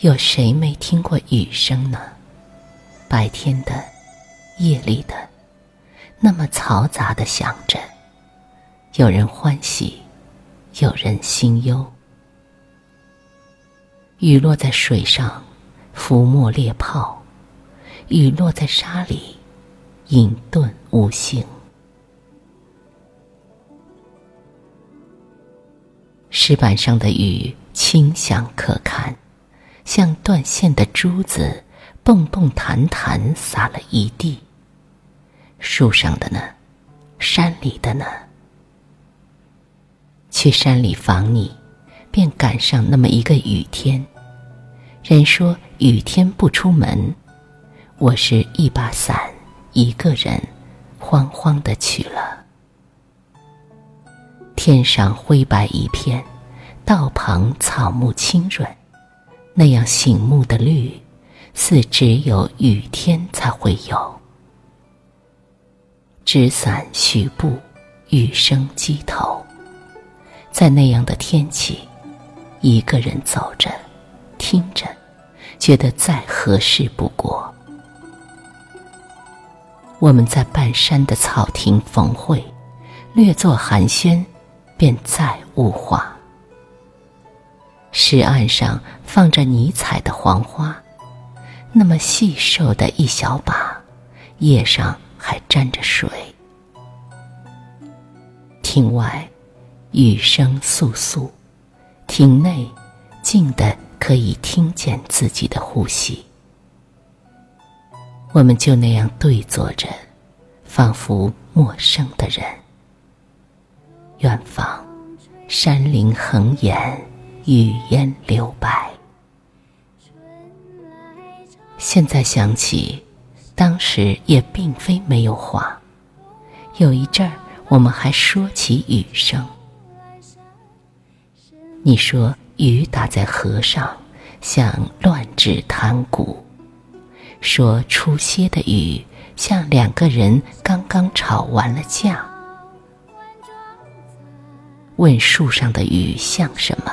有谁没听过雨声呢？白天的，夜里的，那么嘈杂的响着。有人欢喜，有人心忧。雨落在水上，浮沫裂泡；雨落在沙里，隐遁无形。石板上的雨清响可看。像断线的珠子，蹦蹦弹弹洒了一地。树上的呢，山里的呢。去山里访你，便赶上那么一个雨天。人说雨天不出门，我是一把伞，一个人，慌慌的去了。天上灰白一片，道旁草木青润。那样醒目的绿，似只有雨天才会有。纸伞徐步，雨声击头，在那样的天气，一个人走着，听着，觉得再合适不过。我们在半山的草亭逢会，略作寒暄，便再无话。石岸上放着你采的黄花，那么细瘦的一小把，叶上还沾着水。亭外雨声簌簌，亭内静的可以听见自己的呼吸。我们就那样对坐着，仿佛陌生的人。远方山林横延。语烟留白。现在想起，当时也并非没有话。有一阵儿，我们还说起雨声。你说雨打在河上，像乱指弹鼓；说初歇的雨，像两个人刚刚吵完了架。问树上的雨像什么？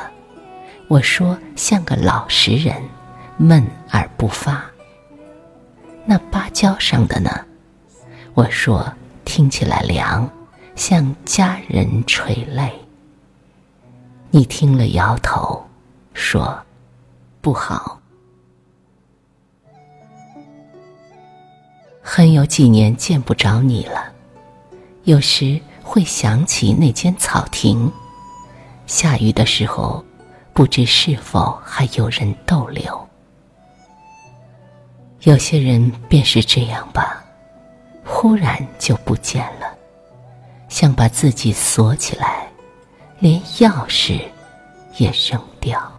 我说像个老实人，闷而不发。那芭蕉上的呢？我说听起来凉，像家人垂泪。你听了摇头，说不好。很有几年见不着你了，有时会想起那间草亭，下雨的时候。不知是否还有人逗留？有些人便是这样吧，忽然就不见了，像把自己锁起来，连钥匙也扔掉。